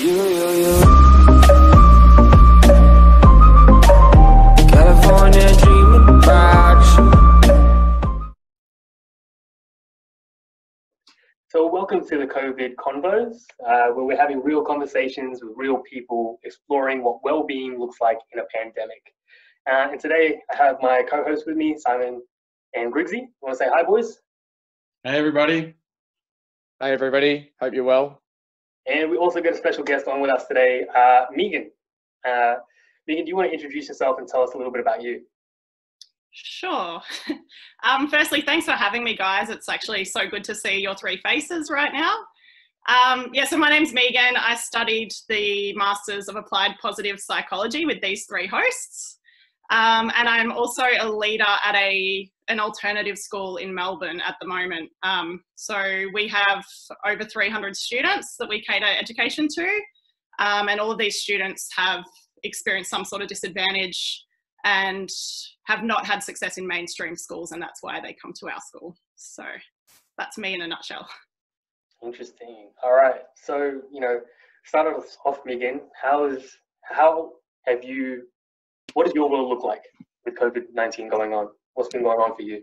So, welcome to the COVID Convos, uh, where we're having real conversations with real people, exploring what well-being looks like in a pandemic. Uh, and today, I have my co-host with me, Simon and Grigsy. Want to say hi, boys? Hey everybody. Hey everybody, hope you're well. And we also got a special guest on with us today, uh, Megan. Uh, Megan, do you want to introduce yourself and tell us a little bit about you? Sure. Um, firstly, thanks for having me, guys. It's actually so good to see your three faces right now. Um, yeah, so my name's Megan. I studied the Masters of Applied Positive Psychology with these three hosts. Um, and I'm also a leader at a an alternative school in Melbourne at the moment. Um, so we have over 300 students that we cater education to, um, and all of these students have experienced some sort of disadvantage and have not had success in mainstream schools, and that's why they come to our school. So that's me in a nutshell. Interesting. All right. So, you know, start us off, again. How is how have you? What does your world look like with COVID nineteen going on? What's been going on for you?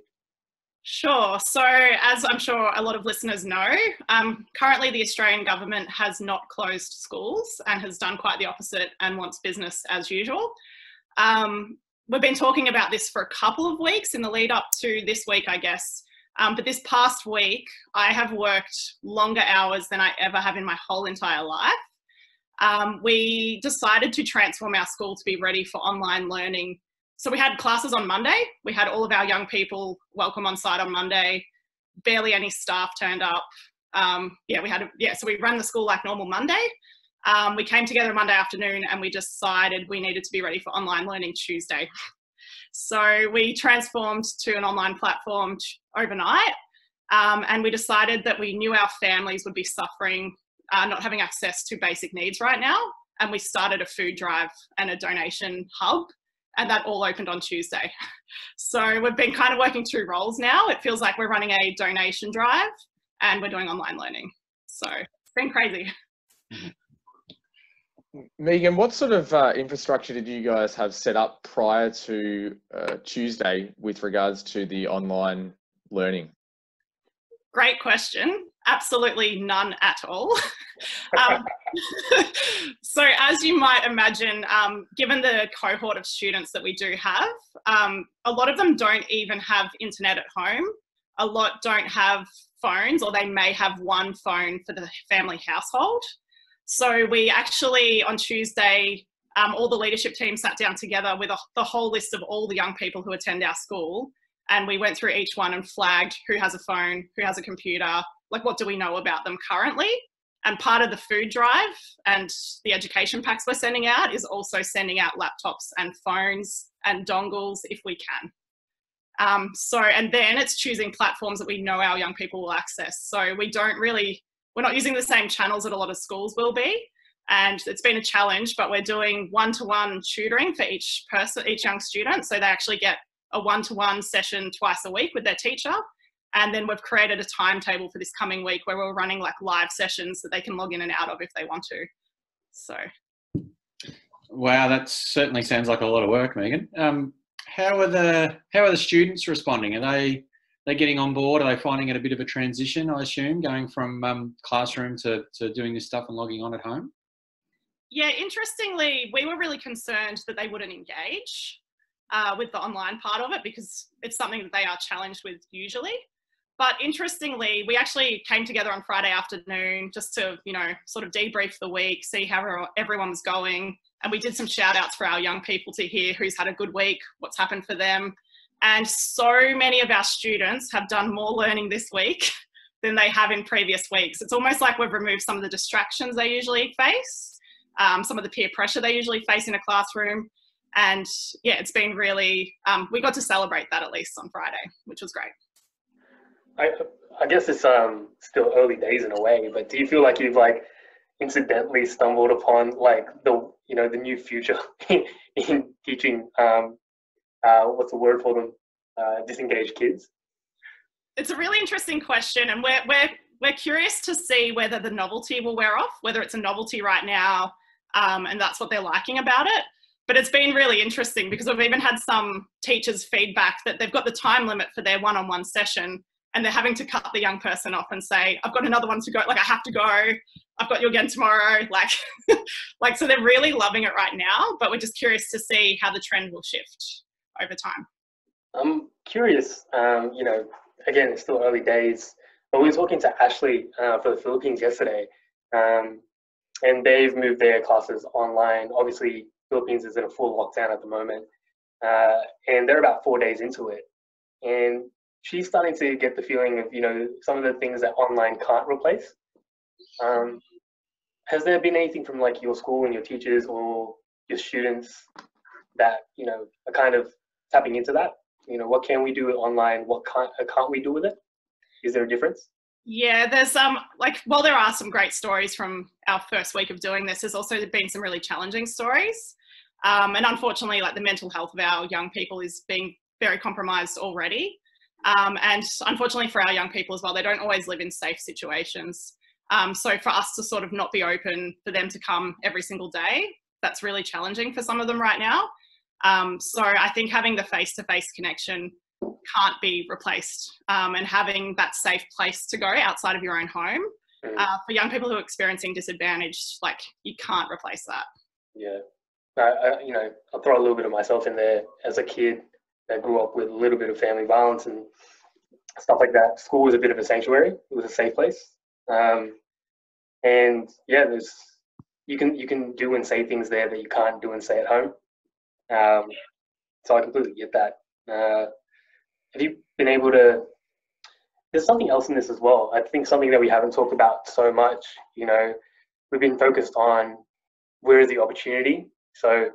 Sure. So, as I'm sure a lot of listeners know, um, currently the Australian government has not closed schools and has done quite the opposite and wants business as usual. Um, we've been talking about this for a couple of weeks in the lead up to this week, I guess. Um, but this past week, I have worked longer hours than I ever have in my whole entire life. Um, we decided to transform our school to be ready for online learning. So we had classes on Monday. We had all of our young people welcome on site on Monday. Barely any staff turned up. Um, yeah, we had a, yeah. So we ran the school like normal Monday. Um, we came together Monday afternoon and we decided we needed to be ready for online learning Tuesday. So we transformed to an online platform overnight, um, and we decided that we knew our families would be suffering, uh, not having access to basic needs right now, and we started a food drive and a donation hub, and that all opened on Tuesday. So we've been kind of working two roles now. It feels like we're running a donation drive and we're doing online learning. So it's been crazy. Megan, what sort of uh, infrastructure did you guys have set up prior to uh, Tuesday with regards to the online learning? Great question. Absolutely none at all. um, so, as you might imagine, um, given the cohort of students that we do have, um, a lot of them don't even have internet at home. A lot don't have phones, or they may have one phone for the family household. So, we actually on Tuesday, um, all the leadership team sat down together with a, the whole list of all the young people who attend our school and we went through each one and flagged who has a phone, who has a computer, like what do we know about them currently. And part of the food drive and the education packs we're sending out is also sending out laptops and phones and dongles if we can. Um, so, and then it's choosing platforms that we know our young people will access. So we don't really, we're not using the same channels that a lot of schools will be. And it's been a challenge, but we're doing one to one tutoring for each person, each young student. So they actually get a one to one session twice a week with their teacher. And then we've created a timetable for this coming week where we're running like live sessions that they can log in and out of if they want to. So, Wow, that certainly sounds like a lot of work, Megan. Um, how are the how are the students responding? Are they they getting on board? Are they finding it a bit of a transition? I assume going from um, classroom to to doing this stuff and logging on at home. yeah, interestingly, we were really concerned that they wouldn't engage uh, with the online part of it because it's something that they are challenged with usually. But interestingly, we actually came together on Friday afternoon just to, you know, sort of debrief the week, see how everyone was going. And we did some shout outs for our young people to hear who's had a good week, what's happened for them. And so many of our students have done more learning this week than they have in previous weeks. It's almost like we've removed some of the distractions they usually face, um, some of the peer pressure they usually face in a classroom. And yeah, it's been really, um, we got to celebrate that at least on Friday, which was great. I I guess it's um still early days in a way, but do you feel like you've like incidentally stumbled upon like the you know the new future in, in teaching um uh what's the word for them uh disengaged kids? It's a really interesting question, and we're we're we're curious to see whether the novelty will wear off, whether it's a novelty right now, um, and that's what they're liking about it. But it's been really interesting because we've even had some teachers feedback that they've got the time limit for their one-on-one session and they're having to cut the young person off and say, I've got another one to go, like I have to go, I've got you again tomorrow. Like, like so they're really loving it right now, but we're just curious to see how the trend will shift over time. I'm curious, um, you know, again, it's still early days, but we were talking to Ashley uh, for the Philippines yesterday, um, and they've moved their classes online. Obviously, Philippines is in a full lockdown at the moment, uh, and they're about four days into it. And she's starting to get the feeling of, you know, some of the things that online can't replace. Um, has there been anything from like your school and your teachers or your students that, you know, are kind of tapping into that? You know, what can we do online? What can't, uh, can't we do with it? Is there a difference? Yeah, there's um like while there are some great stories from our first week of doing this, there's also been some really challenging stories. Um, and unfortunately, like the mental health of our young people is being very compromised already. Um, and unfortunately for our young people as well, they don't always live in safe situations. Um, so for us to sort of not be open for them to come every single day, that's really challenging for some of them right now. Um, so I think having the face-to-face connection can't be replaced um, and having that safe place to go outside of your own home uh, for young people who are experiencing disadvantage, like you can't replace that. Yeah. I, I, you know, I'll throw a little bit of myself in there. As a kid that grew up with a little bit of family violence and stuff like that, school was a bit of a sanctuary. It was a safe place. Um, and yeah, there's you can you can do and say things there that you can't do and say at home. Um, so I completely get that. Uh, have you been able to? There's something else in this as well. I think something that we haven't talked about so much. You know, we've been focused on where is the opportunity. So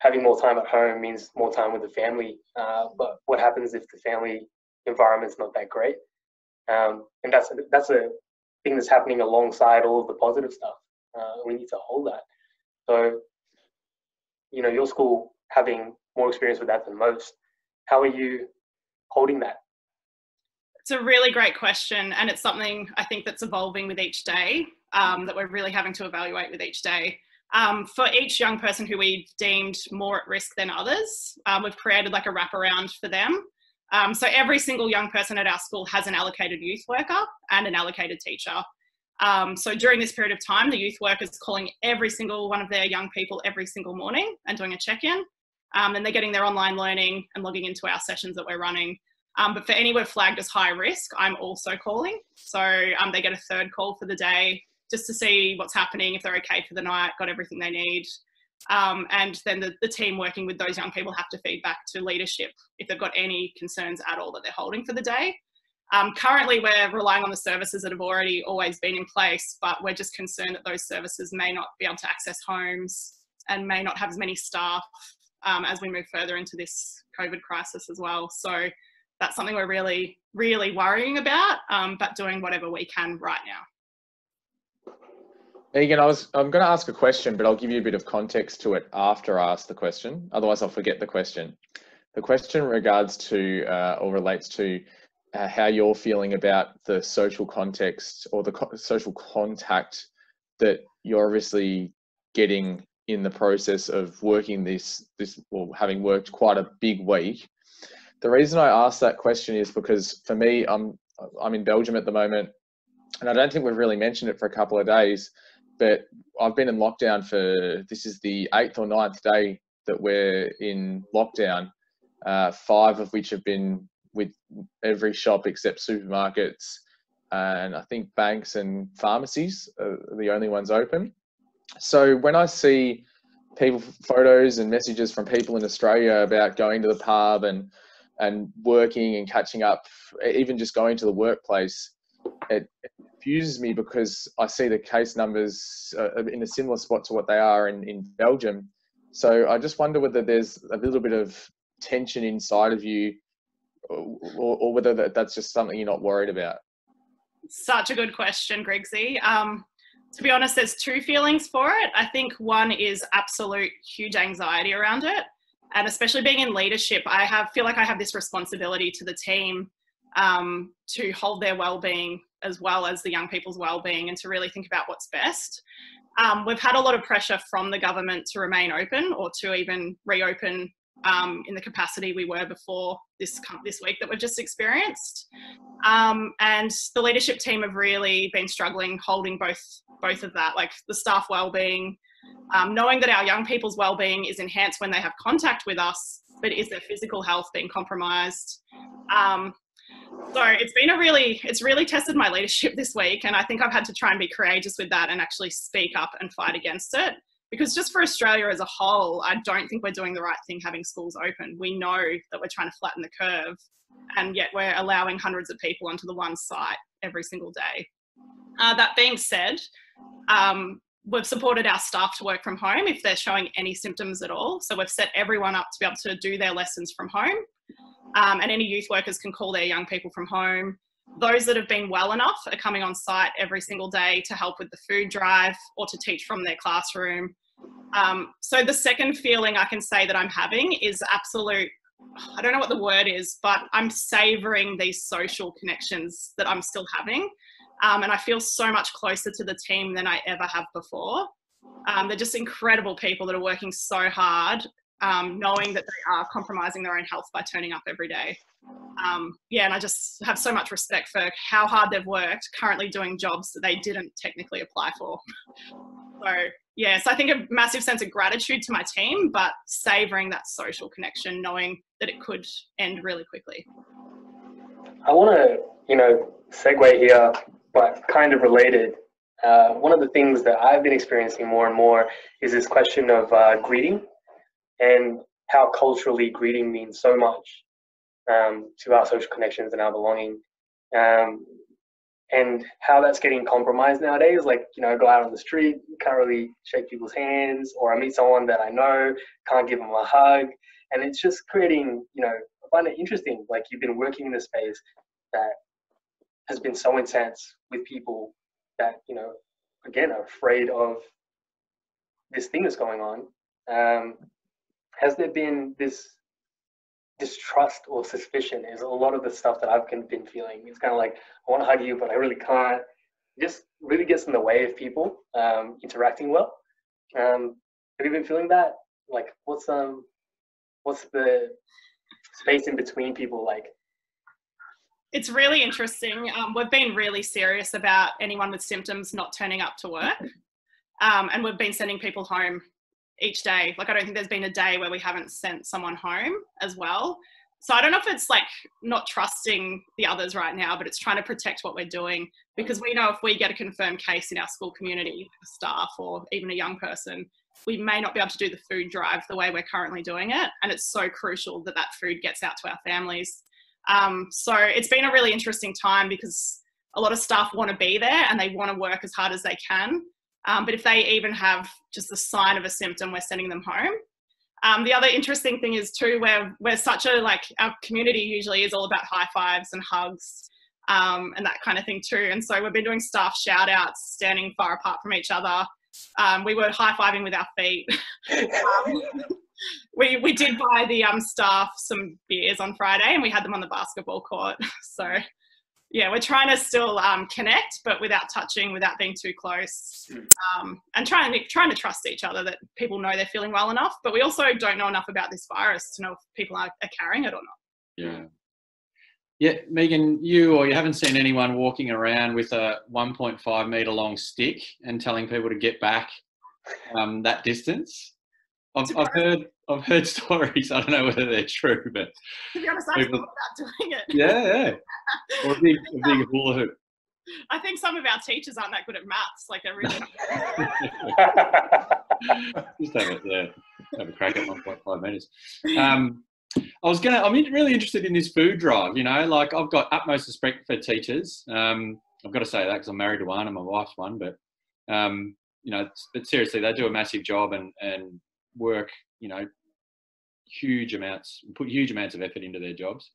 having more time at home means more time with the family. Uh, but what happens if the family environment's not that great? Um, and that's a, that's a thing that's happening alongside all of the positive stuff. Uh, we need to hold that. So, you know, your school having more experience with that than most. How are you holding that? It's a really great question, and it's something I think that's evolving with each day um, that we're really having to evaluate with each day. Um, for each young person who we've deemed more at risk than others, um, we've created like a wraparound for them. Um, so every single young person at our school has an allocated youth worker and an allocated teacher. Um, so during this period of time, the youth worker is calling every single one of their young people every single morning and doing a check-in. Um, and they're getting their online learning and logging into our sessions that we're running. Um, but for anyone flagged as high risk, I'm also calling. So they get a third call for the day just to see what's happening, if they're okay for the night, got everything they need. Um, and then the, the team working with those young people have to feed back to leadership if they've got any concerns at all that they're holding for the day. Um, currently, we're relying on the services that have already always been in place, but we're just concerned that those services may not be able to access homes and may not have as many staff um, as we move further into this COVID crisis as well. So that's something we're really, really worrying about, um, but doing whatever we can right now. Megan, I was I'm going to ask a question, but I'll give you a bit of context to it after I ask the question. Otherwise, I'll forget the question. The question regards to uh, or relates to uh, how you're feeling about the social context or the co- social contact that you're obviously getting in the process of working this this or having worked quite a big week. The reason I ask that question is because for me, I'm I'm in Belgium at the moment, and I don't think we've really mentioned it for a couple of days but I've been in lockdown for this is the eighth or ninth day that we're in lockdown. Uh, five of which have been with every shop except supermarkets, and I think banks and pharmacies are the only ones open. So when I see people photos and messages from people in Australia about going to the pub and and working and catching up, even just going to the workplace, it, confuses me because I see the case numbers uh, in a similar spot to what they are in, in Belgium. So I just wonder whether there's a little bit of tension inside of you or, or whether that, that's just something you're not worried about. Such a good question, Grigsy. Um, to be honest, there's two feelings for it. I think one is absolute huge anxiety around it. And especially being in leadership, I have feel like I have this responsibility to the team um, to hold their well-being as well as the young people's well-being and to really think about what's best. Um, we've had a lot of pressure from the government to remain open or to even reopen um, in the capacity we were before this this week that we've just experienced. Um, and the leadership team have really been struggling holding both both of that, like the staff well-being, um, knowing that our young people's well-being is enhanced when they have contact with us, but is their physical health being compromised? So it's been a really it's really tested my leadership this week and i think i've had to try and be courageous with that and actually speak up and fight against it. Because just for australia as a whole i don't think we're doing the right thing having schools open. We know that we're trying to flatten the curve and yet we're allowing hundreds of people onto the one site every single day. Uh, that being said um, we've supported our staff to work from home if they're showing any symptoms at all so we've set everyone up to be able to do their lessons from home um, and any youth workers can call their young people from home. Those that have been well enough are coming on site every single day to help with the food drive or to teach from their classroom. Um, so the second feeling I can say that I'm having is absolute, I don't know what the word is, but I'm savoring these social connections that I'm still having. Um, and I feel so much closer to the team than I ever have before. Um, they're just incredible people that are working so hard um, knowing that they are compromising their own health by turning up every day. Um, yeah, and I just have so much respect for how hard they've worked currently doing jobs that they didn't technically apply for. So, yeah, so I think a massive sense of gratitude to my team, but savoring that social connection, knowing that it could end really quickly. I want to, you know, segue here, but kind of related. Uh, one of the things that I've been experiencing more and more is this question of uh, greeting and how culturally greeting means so much um, to our social connections and our belonging. Um, and how that's getting compromised nowadays. Like, you know, I go out on the street, can't really shake people's hands, or I meet someone that I know, can't give them a hug. And it's just creating, you know, I find it interesting. Like, you've been working in a space that has been so intense with people that, you know, again, are afraid of this thing that's going on. Um, has there been this distrust or suspicion is a lot of the stuff that I've been feeling. It's kind of like, I want to hug you, but I really can't. It just really gets in the way of people um, interacting well. Um, have you been feeling that? Like, what's um, what's the space in between people like? It's really interesting. Um, we've been really serious about anyone with symptoms not turning up to work, um, and we've been sending people home each day. Like I don't think there's been a day where we haven't sent someone home as well. So I don't know if it's like not trusting the others right now, but it's trying to protect what we're doing because we know if we get a confirmed case in our school community, staff or even a young person, we may not be able to do the food drive the way we're currently doing it. And it's so crucial that that food gets out to our families. Um, so it's been a really interesting time because a lot of staff want to be there and they want to work as hard as they can. Um, but if they even have just the sign of a symptom, we're sending them home. Um, the other interesting thing is too, where we're such a like our community usually is all about high fives and hugs um, and that kind of thing too. And so we've been doing staff shout outs, standing far apart from each other. Um, we were high fiving with our feet. We we did buy the um, staff some beers on Friday, and we had them on the basketball court. So yeah, we're trying to still um, connect, but without touching, without being too close, um, and trying to trying to trust each other that people know they're feeling well enough. But we also don't know enough about this virus to know if people are, are carrying it or not. Yeah. Yeah, Megan, you or you haven't seen anyone walking around with a 1.5 meter long stick and telling people to get back um, that distance. I've, I've heard I've heard stories. I don't know whether they're true, but To be honest, People- about doing it. yeah, yeah. Or a big, a big hula hoop. I think some of our teachers aren't that good at maths. Like they're really. Just have a, yeah, have a crack at 1.5 meters. Um, I was gonna. I'm really interested in this food drive. You know, like I've got utmost respect for teachers. Um, I've got to say that because I'm married to one and my wife's one. But um, you know, but seriously, they do a massive job and and work. You know, huge amounts, put huge amounts of effort into their jobs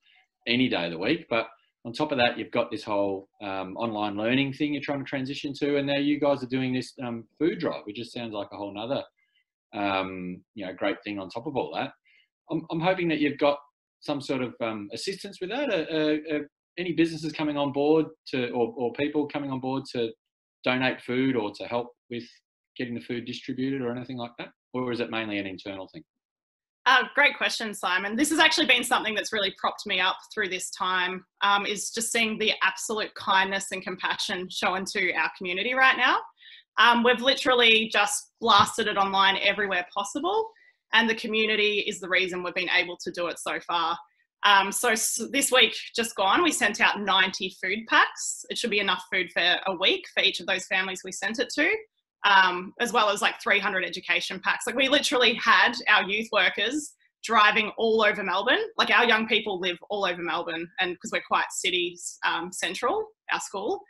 any day of the week. But on top of that, you've got this whole um, online learning thing you're trying to transition to, and now you guys are doing this um, food drive, which just sounds like a whole nother, um, you know, great thing on top of all that. I'm, I'm hoping that you've got some sort of um, assistance with that. Uh, uh, uh, any businesses coming on board to, or, or people coming on board to donate food or to help with getting the food distributed or anything like that? Or is it mainly an internal thing? Uh, great question, Simon. This has actually been something that's really propped me up through this time. Um, is just seeing the absolute kindness and compassion shown to our community right now. Um, we've literally just blasted it online everywhere possible, and the community is the reason we've been able to do it so far. Um, so this week, just gone, we sent out 90 food packs. It should be enough food for a week for each of those families we sent it to um, as well as like 300 education packs. Like we literally had our youth workers driving all over Melbourne. Like our young people live all over Melbourne, and because we're quite city um, central, our school,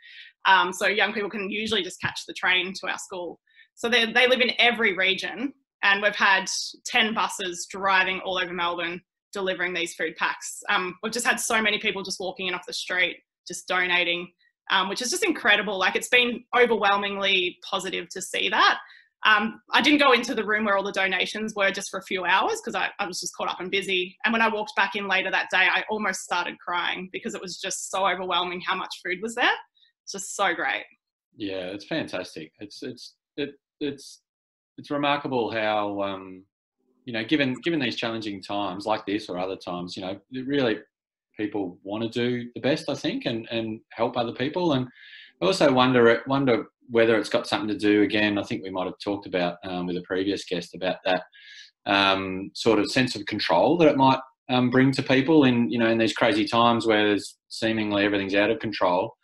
um, so young people can usually just catch the train to our school. So they they live in every region, and we've had 10 buses driving all over Melbourne delivering these food packs. Um, we've just had so many people just walking in off the street, just donating um, which is just incredible. Like it's been overwhelmingly positive to see that. Um, I didn't go into the room where all the donations were just for a few hours because I, I, was just caught up and busy. And when I walked back in later that day, I almost started crying because it was just so overwhelming how much food was there. It's just so great. Yeah, it's fantastic. It's it's it, it's it's remarkable how um, you know given given these challenging times like this or other times, you know, it really people want to do the best, I think, and, and help other people. And I also wonder wonder whether it's got something to do. Again, I think we might have talked about um, with a previous guest about that um, sort of sense of control that it might um, bring to people in you know in these crazy times where there's seemingly everything's out of control.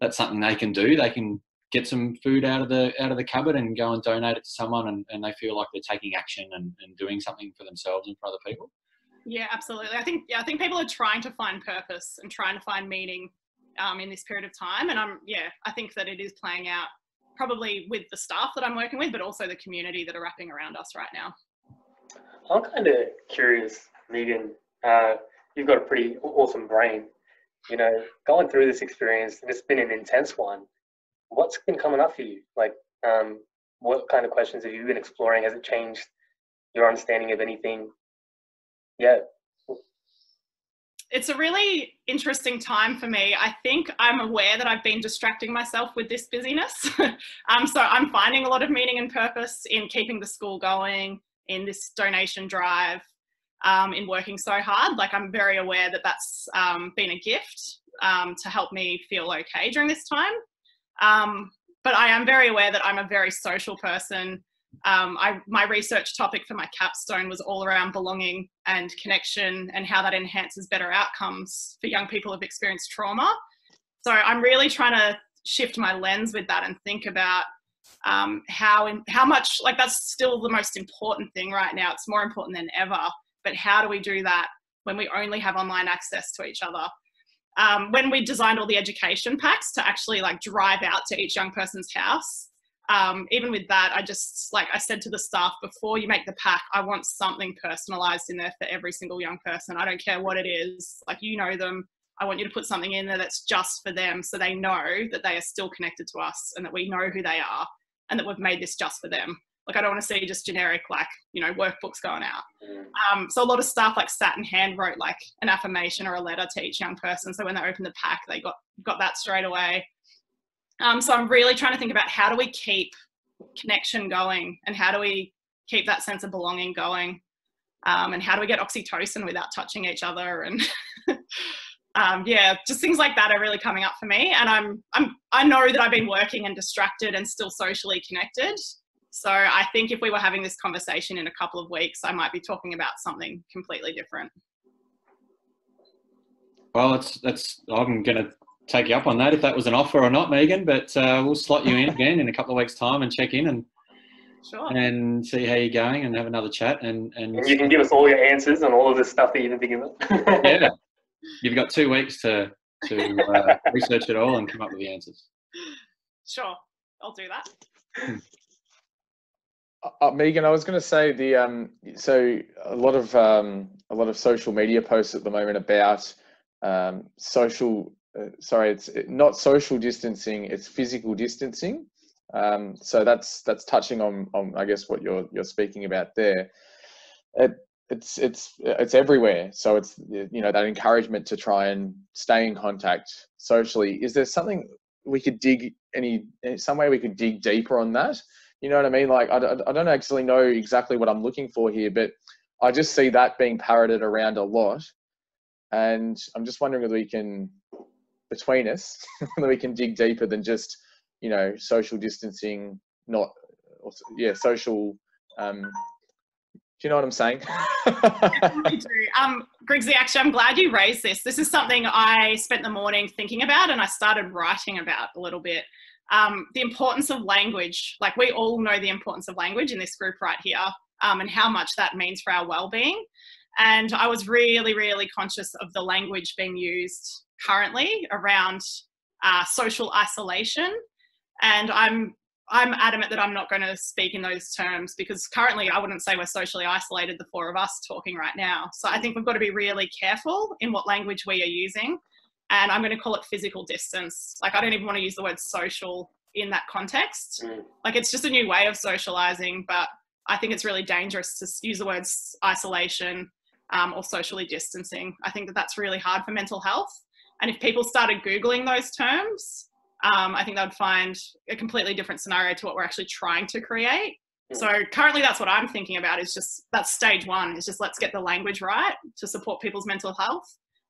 That's something they can do. They can get some food out of the out of the cupboard and go and donate it to someone, and, and they feel like they're taking action and, and doing something for themselves and for other people. Yeah, absolutely. I think yeah, I think people are trying to find purpose and trying to find meaning um, in this period of time, and I'm yeah, I think that it is playing out probably with the staff that I'm working with, but also the community that are wrapping around us right now. I'm kind of curious, Megan. Uh, you've got a pretty awesome brain. You know, going through this experience, and it's been an intense one. What's been coming up for you? Like, um, what kind of questions have you been exploring? Has it changed your understanding of anything yeah. It's a really interesting time for me. I think I'm aware that I've been distracting myself with this busyness. um, so I'm finding a lot of meaning and purpose in keeping the school going, in this donation drive, um, in working so hard. Like I'm very aware that that's um, been a gift um, to help me feel okay during this time. Um, but I am very aware that I'm a very social person um, I, my research topic for my capstone was all around belonging and connection and how that enhances better outcomes for young people who've experienced trauma. So I'm really trying to shift my lens with that and think about um, how in, how much like that's still the most important thing right now. It's more important than ever. But how do we do that when we only have online access to each other? Um, when we designed all the education packs to actually like drive out to each young person's house, um, even with that, I just like I said to the staff before you make the pack, I want something personalized in there for every single young person. I don't care what it is. Like you know them. I want you to put something in there that's just for them so they know that they are still connected to us and that we know who they are and that we've made this just for them. Like I don't want to see just generic like, you know, workbooks going out. Um, so a lot of staff like sat and hand wrote like an affirmation or a letter to each young person. So when they opened the pack, they got got that straight away. Um, so I'm really trying to think about how do we keep connection going and how do we keep that sense of belonging going? Um, and how do we get oxytocin without touching each other? And um, yeah just things like that are really coming up for me. And I'm, I'm i know that i've been working and distracted and still socially connected. So i think if we were having this conversation in a couple of weeks i might be talking about something completely different. Well it's that's i'm gonna take you up on that if that was an offer or not, Megan. But uh, we'll slot you in again in a couple of weeks' time and check in and sure. and see how you're going and have another chat. And, and, and you can give us all your answers and all of this stuff that you've been thinking about. yeah, you've got two weeks to to uh, research it all and come up with the answers. Sure, I'll do that. Uh, uh Megan, I was going to say the um, so a lot of um, a lot of social media posts at the moment about um, social uh, sorry, it's not social distancing; it's physical distancing. Um, so that's that's touching on, on I guess what you're you're speaking about there. It, it's it's it's everywhere. So it's you know that encouragement to try and stay in contact socially. Is there something we could dig any some way we could dig deeper on that? You know what I mean? Like I, I don't actually know exactly what I'm looking for here, but I just see that being parroted around a lot, and I'm just wondering whether we can between us whether we can dig deeper than just you know social distancing, not yeah social um, do you know what I'm saying? Too. Um, Grigsy, actually, I'm glad you raised this. This is something I spent the morning thinking about and I started writing about a little bit. Um, the importance of language. Like, we all know the importance of language in this group right here um, and how much that means for our well-being. And I was really, really conscious of the language being used currently around uh, social isolation. And I'm I'm adamant that I'm not going to speak in those terms because currently I wouldn't say we're socially isolated, the four of us talking right now. So I think we've got to be really careful in what language we are using. And I'm going to call it physical distance. Like, I don't even want to use the word social in that context. Mm. Like, it's just a new way of socializing, but I think it's really dangerous to use the words isolation um, or socially distancing. I think that that's really hard for mental health. And if people started Googling those terms, um, I think they would find a completely different scenario to what we're actually trying to create. Mm. So currently, that's what I'm thinking about. Is just that's stage one. Is just let's get the language right to support people's mental health.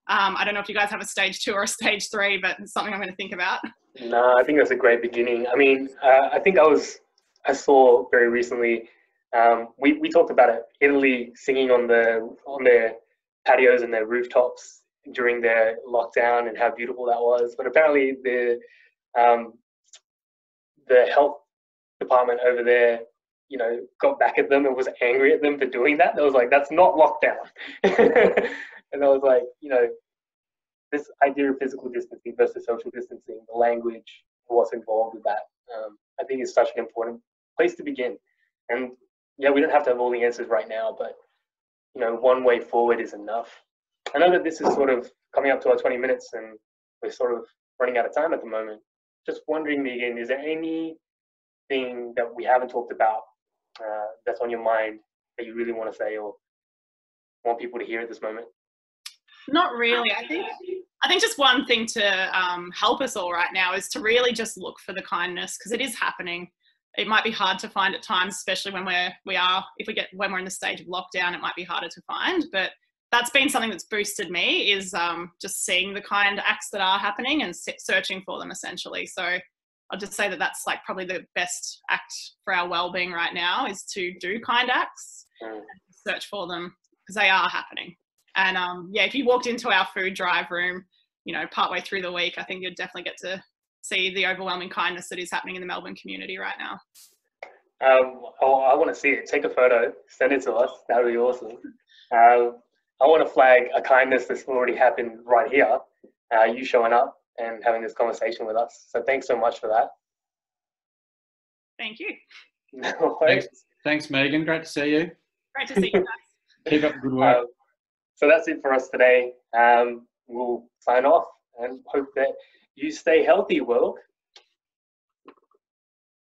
Um, I don't know if you guys have a stage two or a stage three, but it's something I'm going to think about. No, I think that's a great beginning. I mean, uh, I think I was, I saw very recently, um, we, we talked about it, Italy singing on the on their patios and their rooftops during their lockdown and how beautiful that was. But apparently the um, the health department over there, you know, got back at them and was angry at them for doing that. They was like, that's not lockdown. and I was like, you know, this idea of physical distancing versus social distancing, the language, what's involved with that, um, I think is such an important place to begin. And yeah, we don't have to have all the answers right now, but you know, one way forward is enough. I know that this is sort of coming up to our 20 minutes and we're sort of running out of time at the moment. Just wondering, Megan, is there anything that we haven't talked about uh, that's on your mind that you really want to say or want people to hear at this moment? Not really. I think I think just one thing to um, help us all right now is to really just look for the kindness because it is happening. It might be hard to find at times, especially when we're we are if we get when we're in the stage of lockdown, it might be harder to find. But that's been something that's boosted me is um, just seeing the kind acts that are happening and searching for them essentially. So I'll just say that that's like probably the best act for our well-being right now is to do kind acts, Mm. search for them because they are happening. And um, yeah, if you walked into our food drive room, you know, partway through the week, I think you'd definitely get to see the overwhelming kindness that is happening in the Melbourne community right now. Um, oh, I want to see it. Take a photo, send it to us. That would be awesome. Um, I want to flag a kindness that's already happened right here. Uh, you showing up and having this conversation with us. So thanks so much for that. Thank you. No. Thanks, thanks, Megan. Great to see you. Great to see you guys. Keep up the good work. Um, so that's it for us today. Um, we'll sign off and hope that you stay healthy, world.